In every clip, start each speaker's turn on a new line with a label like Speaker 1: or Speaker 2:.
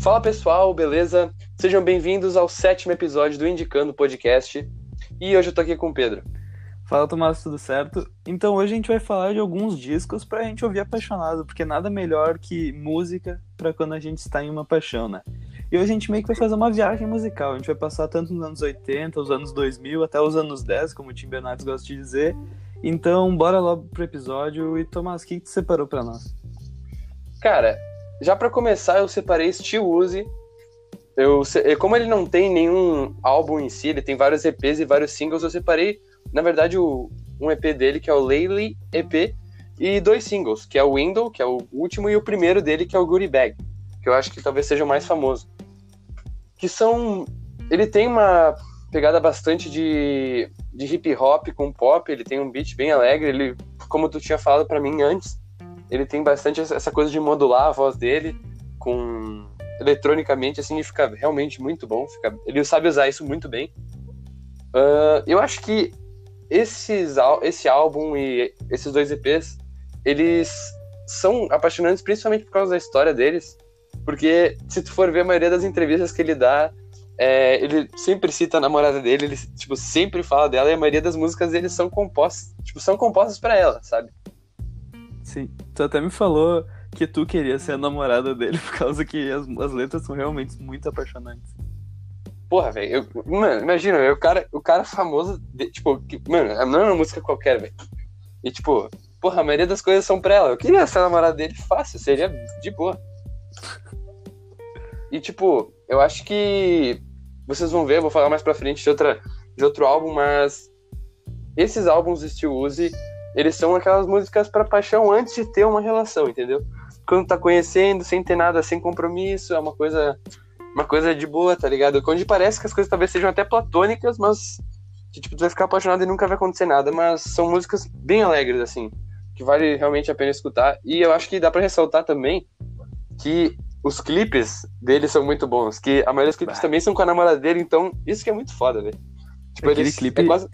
Speaker 1: Fala pessoal, beleza? Sejam bem-vindos ao sétimo episódio do Indicando Podcast. E hoje eu tô aqui com o Pedro.
Speaker 2: Fala Tomás, tudo certo? Então hoje a gente vai falar de alguns discos pra gente ouvir apaixonado, porque nada melhor que música pra quando a gente está em uma paixão, né? E hoje a gente meio que vai fazer uma viagem musical. A gente vai passar tanto nos anos 80, os anos 2000, até os anos 10, como o Tim Bernardes gosta de dizer. Então, bora logo pro episódio. E Tomás, o que, que tu separou pra nós?
Speaker 1: Cara, já pra começar, eu separei Steel Uzi. Eu, como ele não tem nenhum álbum em si, ele tem vários EPs e vários singles, eu separei, na verdade, o, um EP dele, que é o Laylee EP, e dois singles, que é o Window, que é o último, e o primeiro dele, que é o Goodie Bag, que eu acho que talvez seja o mais famoso. Que são. Ele tem uma pegada bastante de, de hip hop com pop, ele tem um beat bem alegre, ele, como tu tinha falado para mim antes, ele tem bastante essa coisa de modular a voz dele com eletronicamente assim e fica realmente muito bom, fica, ele sabe usar isso muito bem. Uh, eu acho que esses, esse álbum e esses dois EPs, eles são apaixonantes principalmente por causa da história deles, porque se tu for ver a maioria das entrevistas que ele dá, é, ele sempre cita a namorada dele, ele tipo, sempre fala dela e a maioria das músicas dele são compostas, tipo, são compostas para ela, sabe?
Speaker 2: Sim, tu até me falou que tu queria ser a namorada dele por causa que as, as letras são realmente muito apaixonantes.
Speaker 1: Porra, velho, mano, imagina, o cara, o cara famoso, de, tipo, que, mano, não é uma música qualquer, velho. E tipo, porra, a maioria das coisas são pra ela. Eu queria ser a namorada dele fácil, seria de boa. E tipo, eu acho que vocês vão ver, vou falar mais pra frente de, outra, de outro álbum, mas esses álbuns de Steel Uzi, eles são aquelas músicas para paixão antes de ter uma relação, entendeu? Quando tá conhecendo, sem ter nada, sem compromisso, é uma coisa uma coisa de boa, tá ligado? Quando parece que as coisas talvez sejam até platônicas, mas que tipo, tu vai ficar apaixonado e nunca vai acontecer nada, mas são músicas bem alegres, assim, que vale realmente a pena escutar. E eu acho que dá para ressaltar também que os clipes dele são muito bons. Que a maioria dos clipes bah. também são com a namorada dele, então isso que é muito foda, velho.
Speaker 2: Tipo, Aquele clipe. É quase...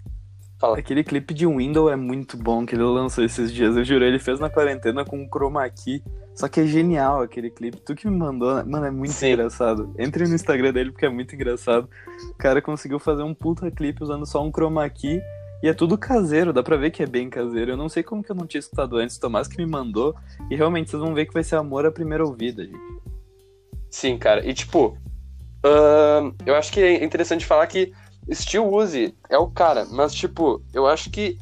Speaker 2: Fala. Aquele clipe de Window é muito bom que ele lançou esses dias. Eu juro, ele fez na quarentena com um chroma key. Só que é genial aquele clipe. Tu que me mandou, né? mano, é muito Sim. engraçado. Entre no Instagram dele porque é muito engraçado. O cara conseguiu fazer um puta clipe usando só um chroma key. E é tudo caseiro, dá pra ver que é bem caseiro. Eu não sei como que eu não tinha escutado antes, o Tomás que me mandou. E realmente vocês vão ver que vai ser amor à primeira ouvida, gente.
Speaker 1: Sim, cara. E tipo, uh, eu acho que é interessante falar que Steel Uzi é o cara, mas tipo, eu acho que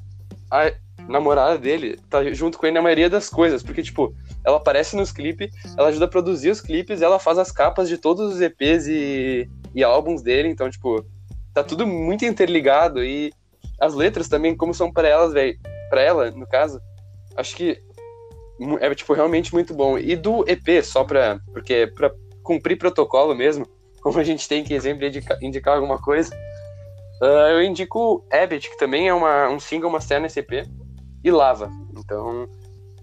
Speaker 1: a namorada dele tá junto com ele na maioria das coisas, porque tipo, ela aparece nos clipes, ela ajuda a produzir os clipes, ela faz as capas de todos os EPs e, e álbuns dele, então tipo, tá tudo muito interligado e as letras também como são para elas, velho, para ela, no caso, acho que é tipo realmente muito bom. E do EP só para porque para cumprir protocolo mesmo, como a gente tem que sempre indicar, indicar alguma coisa. Uh, eu indico Abbott, que também é uma, um single master nesse EP, e Lava. Então,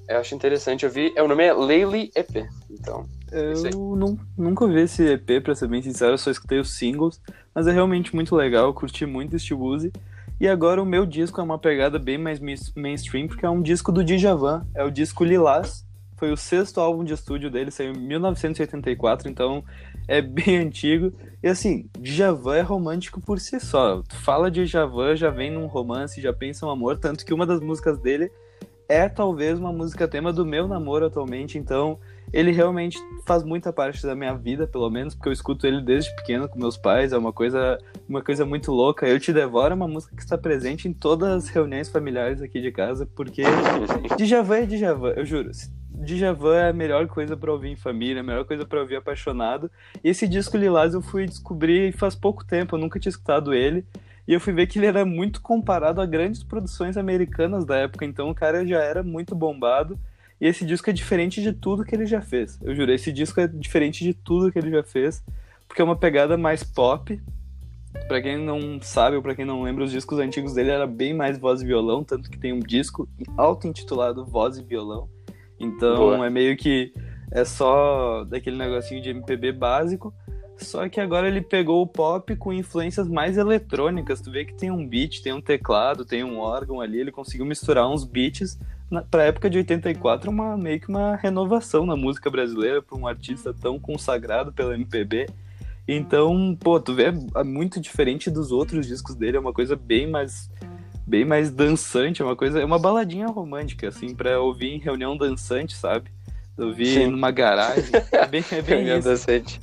Speaker 1: eu acho interessante ouvir. É, o nome é Laylee EP. Então,
Speaker 2: eu não, nunca ouvi esse EP, pra ser bem sincero, eu só escutei os singles, mas é realmente muito legal, curti muito este Uzi. E agora o meu disco é uma pegada bem mais mainstream, porque é um disco do Djavan, é o disco Lilás, foi o sexto álbum de estúdio dele, saiu em 1984, então é bem antigo. E assim, Djavan é romântico por si só. Tu fala de Djavan, já vem num romance, já pensa um amor, tanto que uma das músicas dele é talvez uma música tema do meu namoro atualmente, então ele realmente faz muita parte da minha vida, pelo menos, porque eu escuto ele desde pequeno com meus pais, é uma coisa, uma coisa muito louca. Eu Te Devoro é uma música que está presente em todas as reuniões familiares aqui de casa, porque Djavan é Djavan, eu juro. Djavan é a melhor coisa para ouvir em família, a melhor coisa para ouvir apaixonado. E esse disco Lilás eu fui descobrir faz pouco tempo, eu nunca tinha escutado ele. E eu fui ver que ele era muito comparado a grandes produções americanas da época, então o cara já era muito bombado. E esse disco é diferente de tudo que ele já fez. Eu juro, esse disco é diferente de tudo que ele já fez, porque é uma pegada mais pop. Pra quem não sabe ou pra quem não lembra, os discos antigos dele era bem mais voz e violão, tanto que tem um disco auto-intitulado Voz e Violão. Então Boa. é meio que é só daquele negocinho de MPB básico. Só que agora ele pegou o pop com influências mais eletrônicas. Tu vê que tem um beat, tem um teclado, tem um órgão ali. Ele conseguiu misturar uns beats na, pra época de 84, uma, meio que uma renovação na música brasileira para um artista tão consagrado pela MPB. Então, pô, tu vê, é muito diferente dos outros discos dele, é uma coisa bem mais bem mais dançante, é uma coisa, é uma baladinha romântica assim para ouvir em reunião dançante, sabe? Ouvir Sim. numa garagem, é bem, é bem isso. dançante.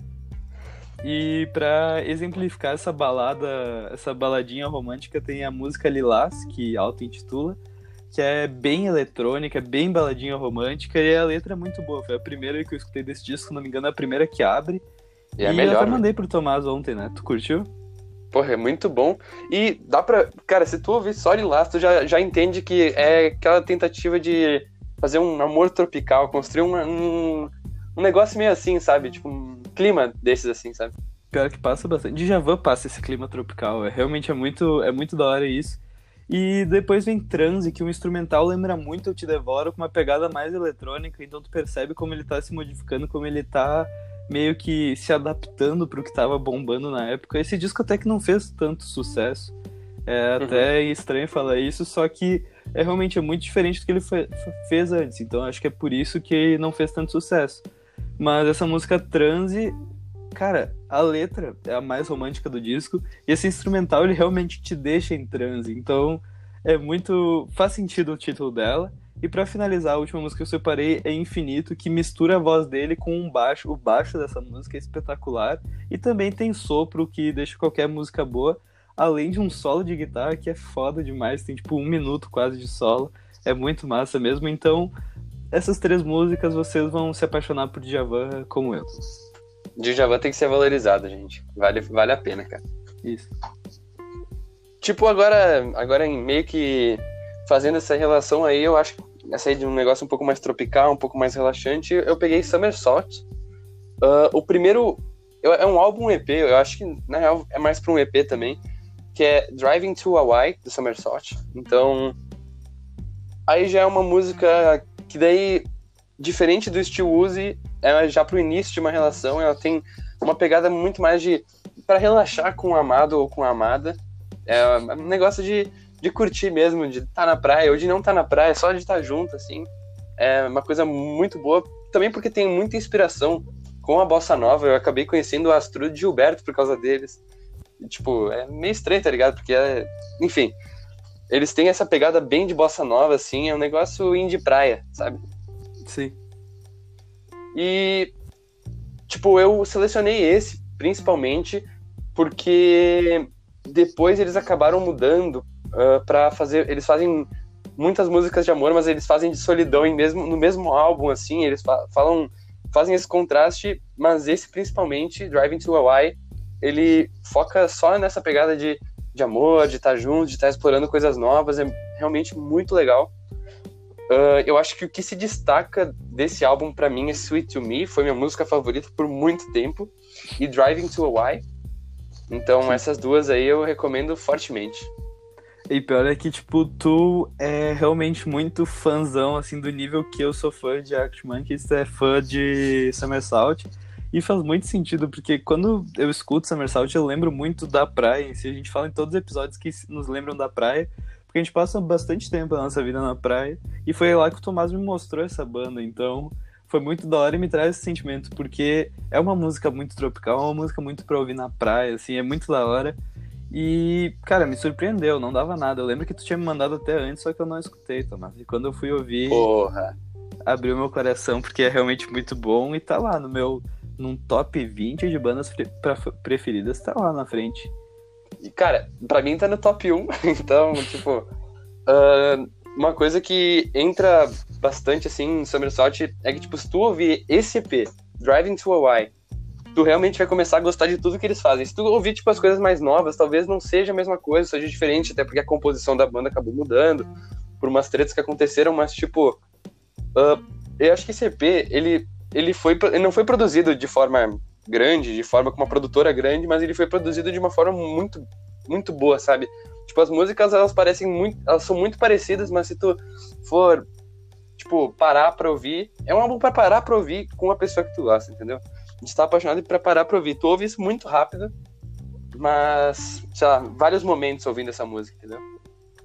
Speaker 2: E para exemplificar essa balada, essa baladinha romântica, tem a música Lilás, que auto-intitula, que é bem eletrônica, bem baladinha romântica, e a letra é muito boa. Foi a primeira que eu escutei desse disco, se não me engano, é a primeira que abre. E, é e melhor, eu até né? mandei pro Tomás ontem, né? Tu curtiu?
Speaker 1: Porra, é muito bom. E dá pra. Cara, se tu ouvir só Lilás, tu já, já entende que é aquela tentativa de fazer um amor tropical, construir um, um, um negócio meio assim, sabe? Tipo, um clima desses assim, sabe?
Speaker 2: Pior que passa bastante. Djavan passa esse clima tropical. É, realmente é muito, é muito da hora isso. E depois vem Transe, que o instrumental lembra muito Eu Te Devoro, com uma pegada mais eletrônica, então tu percebe como ele tá se modificando, como ele tá meio que se adaptando pro que tava bombando na época. Esse disco até que não fez tanto sucesso. É uhum. até estranho falar isso, só que é realmente é muito diferente do que ele fez antes. Então acho que é por isso que não fez tanto sucesso. Mas essa música Transe, cara, a letra é a mais romântica do disco e esse instrumental ele realmente te deixa em transe. Então é muito faz sentido o título dela. E para finalizar, a última música que eu separei é Infinito, que mistura a voz dele com um baixo. O baixo dessa música é espetacular. E também tem sopro, que deixa qualquer música boa. Além de um solo de guitarra que é foda demais, tem tipo um minuto quase de solo. É muito massa mesmo. Então, essas três músicas vocês vão se apaixonar por Djavan como eu.
Speaker 1: Djavan tem que ser valorizado, gente. Vale, vale a pena, cara.
Speaker 2: Isso.
Speaker 1: Tipo, agora, agora meio que fazendo essa relação aí, eu acho que essa aí de um negócio um pouco mais tropical, um pouco mais relaxante, eu peguei Somersault. Uh, o primeiro é um álbum EP, eu acho que na real é mais para um EP também, que é Driving to Hawaii, do Somersault. Então, aí já é uma música que daí, diferente do Steel Uzi, é já pro início de uma relação, ela tem uma pegada muito mais de para relaxar com o amado ou com a amada. É um negócio de, de curtir mesmo, de estar tá na praia, ou de não estar tá na praia, só de estar tá junto, assim. É uma coisa muito boa, também porque tem muita inspiração com a bossa nova. Eu acabei conhecendo o Astrude e Gilberto por causa deles. E, tipo, é meio estranho, tá ligado? Porque é. Enfim, eles têm essa pegada bem de bossa nova, assim, é um negócio indie praia, sabe?
Speaker 2: Sim.
Speaker 1: E, tipo, eu selecionei esse principalmente porque depois eles acabaram mudando uh, para fazer. Eles fazem muitas músicas de amor, mas eles fazem de solidão em mesmo, no mesmo álbum, assim, eles fa falam. Fazem esse contraste, mas esse principalmente, Driving to Hawaii, ele foca só nessa pegada de de amor, de estar junto, de estar explorando coisas novas, é realmente muito legal. Uh, eu acho que o que se destaca desse álbum para mim é Sweet to Me, foi minha música favorita por muito tempo, e Driving to Hawaii. Então essas duas aí eu recomendo fortemente.
Speaker 2: E pior é que, tipo, tu é realmente muito fãzão, assim, do nível que eu sou fã de Arctic Monkeys, tu é fã de Somersault. E faz muito sentido, porque quando eu escuto Somersault, eu lembro muito da praia. Se a gente fala em todos os episódios que nos lembram da praia, porque a gente passa bastante tempo da nossa vida na praia. E foi lá que o Tomás me mostrou essa banda, então foi muito da hora e me traz esse sentimento, porque é uma música muito tropical, é uma música muito pra ouvir na praia, assim, é muito da hora. E, cara, me surpreendeu, não dava nada. Eu lembro que tu tinha me mandado até antes, só que eu não escutei, Tomás. E quando eu fui ouvir.
Speaker 1: Porra!
Speaker 2: Abriu meu coração, porque é realmente muito bom e tá lá no meu num top 20 de bandas preferidas, tá lá na frente.
Speaker 1: E, cara, pra mim tá no top 1. então, tipo, uh, uma coisa que entra bastante, assim, em Somersault é que, tipo, se tu ouvir esse EP, Driving to Hawaii, tu realmente vai começar a gostar de tudo que eles fazem. Se tu ouvir, tipo, as coisas mais novas, talvez não seja a mesma coisa, seja diferente, até porque a composição da banda acabou mudando por umas tretas que aconteceram, mas, tipo, uh, eu acho que esse EP, ele ele foi ele não foi produzido de forma grande, de forma com uma produtora grande, mas ele foi produzido de uma forma muito muito boa, sabe? Tipo, as músicas elas parecem muito, elas são muito parecidas, mas se tu for tipo parar para ouvir, é um álbum para parar para ouvir com a pessoa que tu gosta, entendeu? A gente tá apaixonado para parar para ouvir. Tu ouve isso muito rápido, mas sei lá, vários momentos ouvindo essa música, entendeu?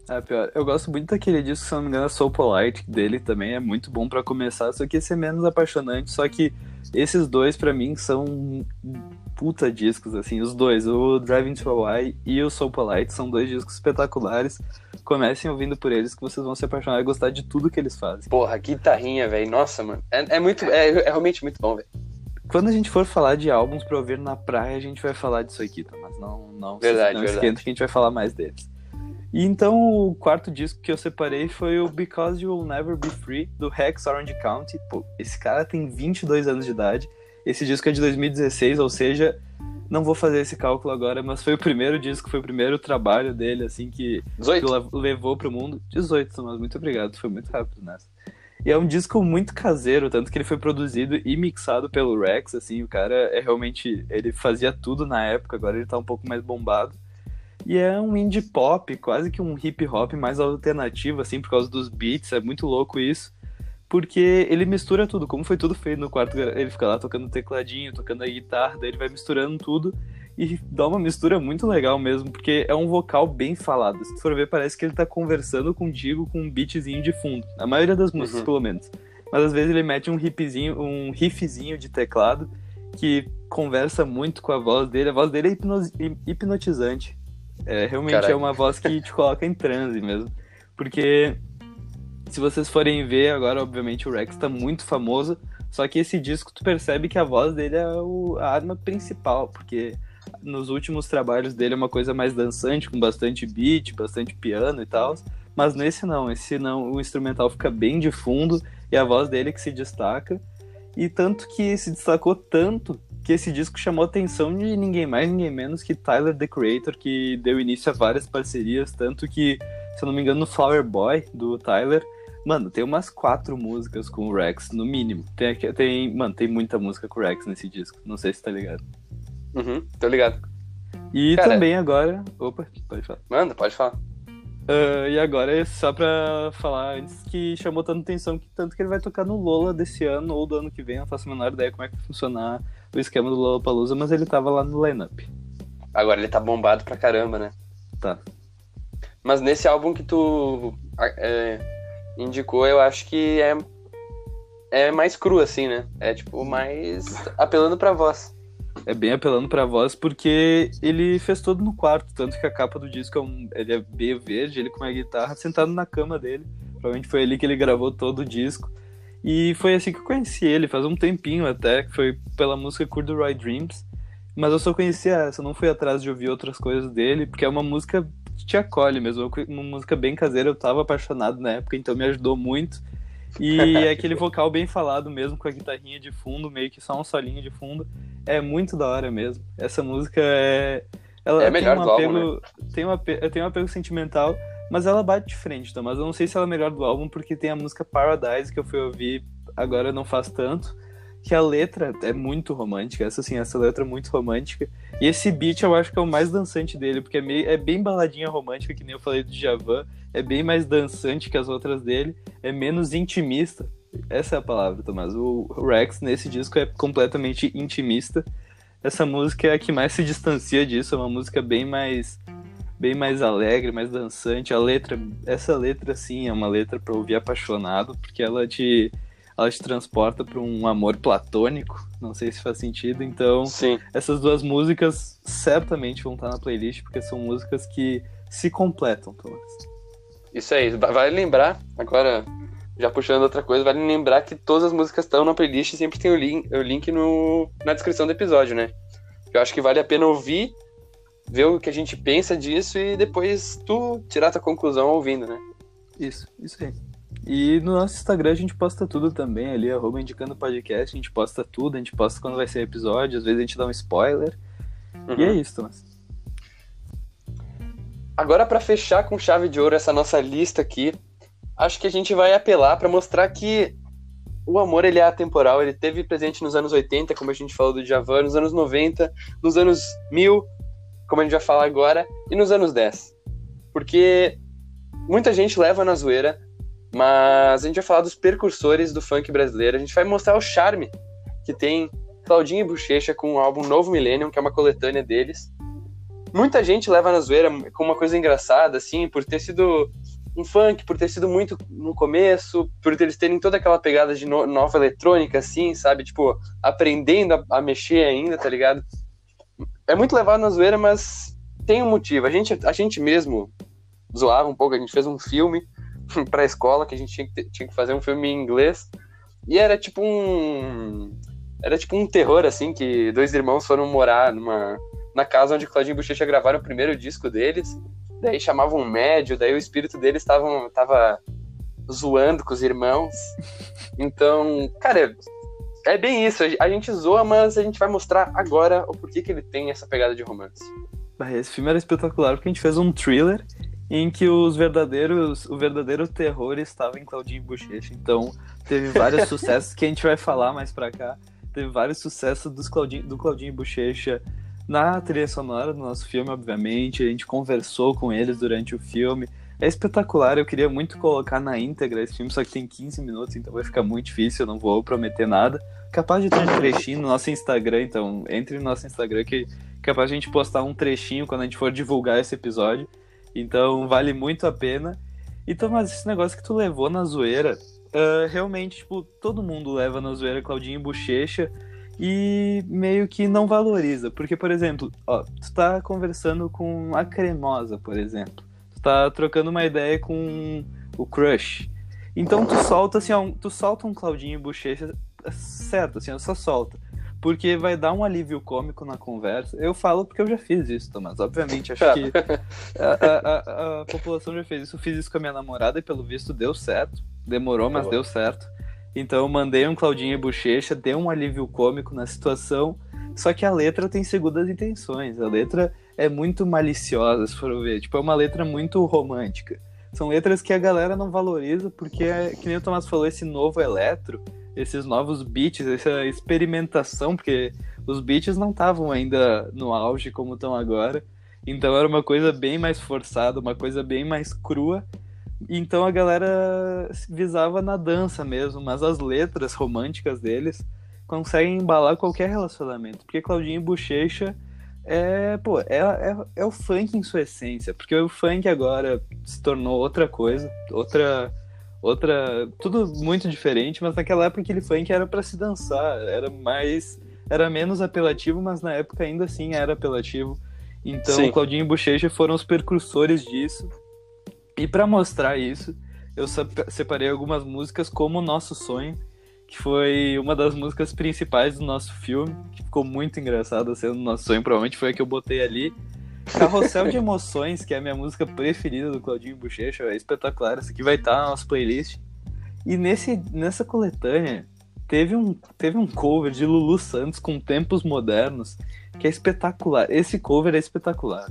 Speaker 2: É pior. Eu gosto muito daquele disco, se não me engano, é Soul Polite dele também. É muito bom para começar, só que esse é menos apaixonante. Só que esses dois, para mim, são puta discos, assim. Os dois, o Driving to Hawaii e o Soul Polite, são dois discos espetaculares. Comecem ouvindo por eles que vocês vão se apaixonar e gostar de tudo que eles fazem.
Speaker 1: Porra, guitarrinha, velho. Nossa, mano. É, é muito. É, é, realmente muito bom, velho.
Speaker 2: Quando a gente for falar de álbuns pra ouvir na praia, a gente vai falar disso aqui, tá? Mas não, não,
Speaker 1: verdade,
Speaker 2: não
Speaker 1: verdade.
Speaker 2: esquenta que a gente vai falar mais deles. E então o quarto disco que eu separei foi o Because You Will Never Be Free, do Rex Orange County. Pô, esse cara tem 22 anos de idade. Esse disco é de 2016, ou seja, não vou fazer esse cálculo agora, mas foi o primeiro disco, foi o primeiro trabalho dele, assim, que,
Speaker 1: 18.
Speaker 2: que levou pro mundo. 18, mas muito obrigado, foi muito rápido nessa. E é um disco muito caseiro, tanto que ele foi produzido e mixado pelo Rex, assim, o cara é realmente, ele fazia tudo na época, agora ele tá um pouco mais bombado. E é um indie pop, quase que um hip hop mais alternativo, assim, por causa dos beats, é muito louco isso. Porque ele mistura tudo, como foi tudo feito no quarto, ele fica lá tocando tecladinho, tocando a guitarra, daí ele vai misturando tudo e dá uma mistura muito legal mesmo, porque é um vocal bem falado. Se tu for ver, parece que ele tá conversando contigo com um beatzinho de fundo. A maioria das músicas,
Speaker 1: Uhum.
Speaker 2: pelo menos. Mas às vezes ele mete um riffzinho, um riffzinho de teclado que conversa muito com a voz dele. A voz dele é hipno- hipnotizante. É, realmente
Speaker 1: Caraca.
Speaker 2: é uma voz que te coloca em transe mesmo. Porque se vocês forem ver agora, obviamente o Rex tá muito famoso, só que esse disco tu percebe que a voz dele é o- a arma principal, porque nos últimos trabalhos dele é uma coisa mais dançante, com bastante beat, bastante piano e tal. Mas nesse não, esse não, o instrumental fica bem de fundo e a voz dele que se destaca. E tanto que se destacou tanto que esse disco chamou a atenção de ninguém mais, ninguém menos que Tyler the Creator, que deu início a várias parcerias, tanto que, se eu não me engano, no Flower Boy do Tyler, mano, tem umas quatro músicas com o Rex, no mínimo. Tem, tem, mano, tem muita música com o Rex nesse disco, não sei se tá ligado.
Speaker 1: Uhum, tô ligado.
Speaker 2: E
Speaker 1: Cara-
Speaker 2: também agora. Opa, pode falar.
Speaker 1: Manda, pode falar.
Speaker 2: Ah, e agora é só pra falar antes que chamou tanta atenção que tanto que ele vai tocar no Lola desse ano ou do ano que vem, eu não faço a menor ideia como é que vai funcionar o esquema do Lola Palusa, mas ele tava lá no lineup.
Speaker 1: Agora ele tá bombado pra caramba, né?
Speaker 2: Tá.
Speaker 1: Mas nesse álbum que tu é, indicou, eu acho que é, é mais cru, assim, né? É tipo mais apelando pra voz.
Speaker 2: É bem apelando pra voz porque ele fez todo no quarto, tanto que a capa do disco é um, ele é meio verde, ele com uma guitarra sentado na cama dele. Provavelmente foi ali que ele gravou todo o disco. E foi assim que eu conheci ele, faz um tempinho até, que foi pela música Corduroy Dreams. Mas eu só conhecia essa, não fui atrás de ouvir outras coisas dele, porque é uma música que te acolhe mesmo, uma música bem caseira, eu tava apaixonado na época, então me ajudou muito. E é aquele vocal bem falado mesmo, com a guitarrinha de fundo, meio que só um solinho de fundo. É muito da hora mesmo. Essa música é. Ela
Speaker 1: É melhor
Speaker 2: tem um
Speaker 1: do álbum,
Speaker 2: apego, tem, um apego, tem um apego sentimental, mas ela bate de frente, tá? Mas eu não sei se ela é a melhor do álbum, porque tem a música Paradise que eu fui ouvir agora não faz tanto. Que a letra é muito romântica, essa sim, essa letra é muito romântica. E esse beat eu acho que é o mais dançante dele, porque é, meio, é bem baladinha romântica, que nem eu falei do Javan. É bem mais dançante que as outras dele, é menos intimista. Essa é a palavra, Tomás. O Rex nesse disco é completamente intimista. Essa música é a que mais se distancia disso, é uma música bem mais bem mais alegre, mais dançante. A letra, essa letra sim é uma letra para ouvir apaixonado, porque ela te ela te transporta para um amor platônico. Não sei se faz sentido. Então,
Speaker 1: Sim.
Speaker 2: essas duas músicas certamente vão estar na playlist, porque são músicas que se completam, Tomás.
Speaker 1: Isso aí. Va- Vale lembrar, agora, já puxando outra coisa, vale lembrar que todas as músicas estão na playlist e sempre tem o link, o link no, na descrição do episódio, né? Eu acho que vale a pena ouvir, ver o que a gente pensa disso e depois tu tirar tua conclusão ouvindo, né?
Speaker 2: Isso, isso aí. E no nosso Instagram a gente posta tudo também ali, arroba indicando podcast, a gente posta tudo, a gente posta quando vai ser episódio, às vezes a gente dá um spoiler.
Speaker 1: Uhum.
Speaker 2: E é isso, Thomas.
Speaker 1: Agora, pra fechar com chave de ouro essa nossa lista aqui, acho que a gente vai apelar pra mostrar que o amor ele é atemporal, ele teve presente nos anos 80, como a gente falou do Djavan, nos anos 90, nos anos 1000, como a gente vai falar agora, e nos anos 10. Porque muita gente leva na zoeira, mas a gente vai falar dos percursores do funk brasileiro, a gente vai mostrar o charme que tem Claudinho e Bochecha com o álbum Novo Millennium, que é uma coletânea deles. Muita gente leva na zoeira como uma coisa engraçada, assim, por ter sido um funk, por ter sido muito no começo, por eles terem toda aquela pegada de no, nova eletrônica, assim, sabe? Tipo, aprendendo a, a, mexer ainda, tá ligado? É muito levado na zoeira, mas tem um motivo. A gente, a gente mesmo zoava um pouco, a gente fez um filme pra escola, que a gente tinha que, tinha que fazer um filme em inglês, e era tipo um. Era tipo um terror, assim, que dois irmãos foram morar numa, na casa onde Claudinho e Bochecha gravaram o primeiro disco deles daí chamavam um médio, daí o espírito deles estavam tava zoando com os irmãos. Então, cara, é bem isso. A gente zoa, mas a gente vai mostrar agora o porquê que ele tem essa pegada de romance.
Speaker 2: Esse filme era espetacular porque a gente fez um thriller em que os verdadeiros, o verdadeiro terror estava em Claudinho Bochecha. Então, teve vários sucessos que a gente vai falar mais pra cá. Teve vários sucessos dos Claudinho, do Claudinho Bochecha na trilha sonora do nosso filme, obviamente. A gente conversou com eles durante o filme. É espetacular, eu queria muito colocar na íntegra esse filme, só que tem 15 minutos, então vai ficar muito difícil, eu não vou prometer nada. Capaz de ter um trechinho no nosso Instagram, então entre no nosso Instagram que capaz de a gente postar um trechinho quando a gente for divulgar esse episódio. Então vale muito a pena. E Tomás, esse negócio que tu levou na zoeira, uh, realmente, tipo, todo mundo leva na zoeira Claudinho Bochecha e meio que não valoriza. Porque, por exemplo, ó, tu tá conversando com a cremosa, por exemplo. Tu tá trocando uma ideia com o crush. Então tu solta assim, ó, tu solta um Claudinho Bochecha certo, assim, só solta. Porque vai dar um alívio cômico na conversa. Eu falo porque eu já fiz isso, Tomás. Obviamente, acho que a, a, a, a população já fez isso. Eu fiz isso com a minha namorada e pelo visto deu certo. Demorou, mas deu certo. Então eu mandei um Claudinho e Bochecha, deu um alívio cômico na situação, só que a letra tem segundas intenções. A letra é muito maliciosa, se for ver. Tipo, é uma letra muito romântica. São letras que a galera não valoriza, porque, é, que nem o Tomás falou, esse novo eletro, esses novos beats, essa experimentação, porque os beats não estavam ainda no auge como estão agora. Então era uma coisa bem mais forçada, uma coisa bem mais crua, então a galera visava na dança mesmo, mas as letras românticas deles conseguem embalar qualquer relacionamento. Porque Claudinho Bochecha é, pô, é, é, é o funk em sua essência. Porque o funk agora se tornou outra coisa, outra. Outra. Tudo muito diferente, mas naquela época aquele funk era para se dançar, era mais. Era menos apelativo, mas na época ainda assim era apelativo. Então, Sim. Claudinho e Bochecha foram os precursores disso. E para mostrar isso, eu separei algumas músicas como Nosso Sonho, que foi uma das músicas principais do nosso filme, que ficou muito engraçada sendo Nosso Sonho, provavelmente foi a que eu botei ali. Carrossel de Emoções, que é a minha música preferida do Claudinho Bochecha, é espetacular, essa aqui vai estar na nossa playlist. E nesse, nessa coletânea, teve um, teve um cover de Lulu Santos com tempos modernos, que é espetacular. Esse cover é espetacular.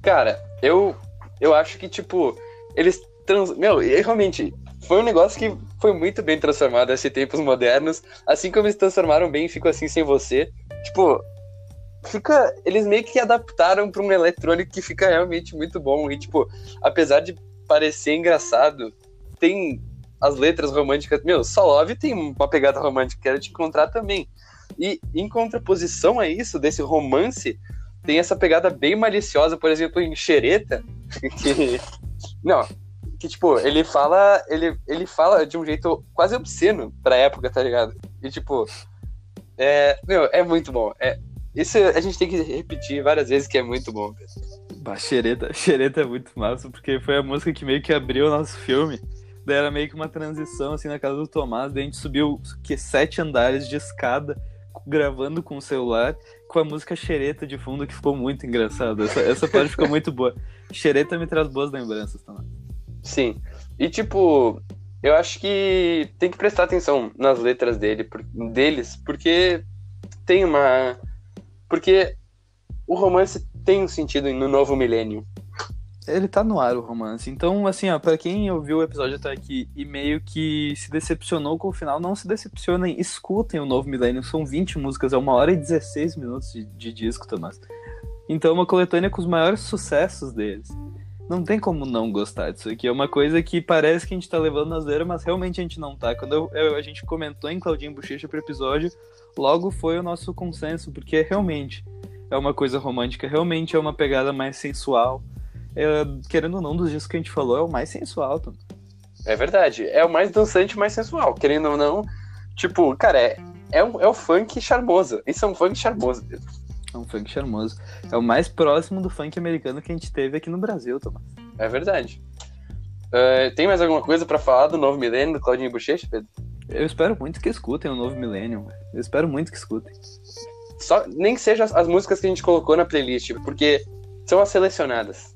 Speaker 1: Cara, eu eu acho que, tipo, eles. Trans... Meu, realmente, foi um negócio que foi muito bem transformado esses tempos modernos. Assim como eles transformaram bem Fico Assim Sem Você. Tipo, fica. Eles meio que adaptaram para um eletrônico que fica realmente muito bom. E, tipo, apesar de parecer engraçado, tem as letras românticas. Meu, só Love tem uma pegada romântica, quero te encontrar também. E em contraposição a isso, desse romance, tem essa pegada bem maliciosa, por exemplo, em Xereta, que. Não, que, tipo, ele fala. Ele, ele fala de um jeito quase obsceno pra época, tá ligado? E, tipo. É, meu, é muito bom. É, isso a gente tem que repetir várias vezes que é muito bom.
Speaker 2: Bah, xereta, xereta é muito massa, porque foi a música que meio que abriu o nosso filme. Daí era meio que uma transição, assim, na casa do Tomás. Daí a gente subiu que sete andares de escada, gravando com o celular com a música Xereta de fundo, que ficou muito engraçado. Essa, essa parte ficou muito boa. Xereta me traz boas lembranças também.
Speaker 1: Sim. E tipo, eu acho que tem que prestar atenção nas letras dele, deles, porque tem uma. Porque o romance tem um sentido no novo milênio
Speaker 2: ele tá no ar o romance. Então, assim, ó, pra quem ouviu o episódio até aqui e meio que se decepcionou com o final, não se decepcionem, escutem o novo Milênio. São 20 músicas, é uma hora e 16 minutos de, de disco, Tomás. Então, é uma coletânea com os maiores sucessos deles. Não tem como não gostar disso aqui. É uma coisa que parece que a gente tá levando na zoeira, mas realmente a gente não tá. Quando eu, eu, a gente comentou em Claudinho Bochecha pro episódio, logo foi o nosso consenso, porque realmente é uma coisa romântica, realmente é uma pegada mais sensual. É, querendo ou não, dos discos que a gente falou, é o mais sensual também.
Speaker 1: É verdade. É o mais dançante, mais sensual. Querendo ou não, tipo, cara, é, é, um, é o funk charmoso. Isso é um funk charmoso.
Speaker 2: É um funk charmoso. É o mais próximo do funk americano que a gente teve aqui no Brasil, Tomás.
Speaker 1: É verdade. Uh, tem mais alguma coisa para falar do novo milênio do Claudinho Bochecha, Pedro?
Speaker 2: Eu espero muito que escutem o novo milênio. Eu espero muito que escutem.
Speaker 1: Só, nem que sejam as, as músicas que a gente colocou na playlist, porque são as selecionadas.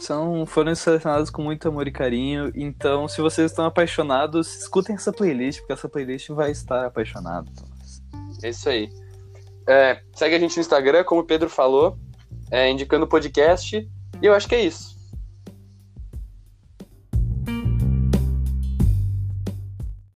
Speaker 2: São, foram selecionadas com muito amor e carinho. Então, se vocês estão apaixonados, escutem essa playlist, porque essa playlist vai estar apaixonado.
Speaker 1: É isso aí. É, segue a gente no Instagram, como o Pedro falou, é, indicando o podcast. E eu acho que é isso.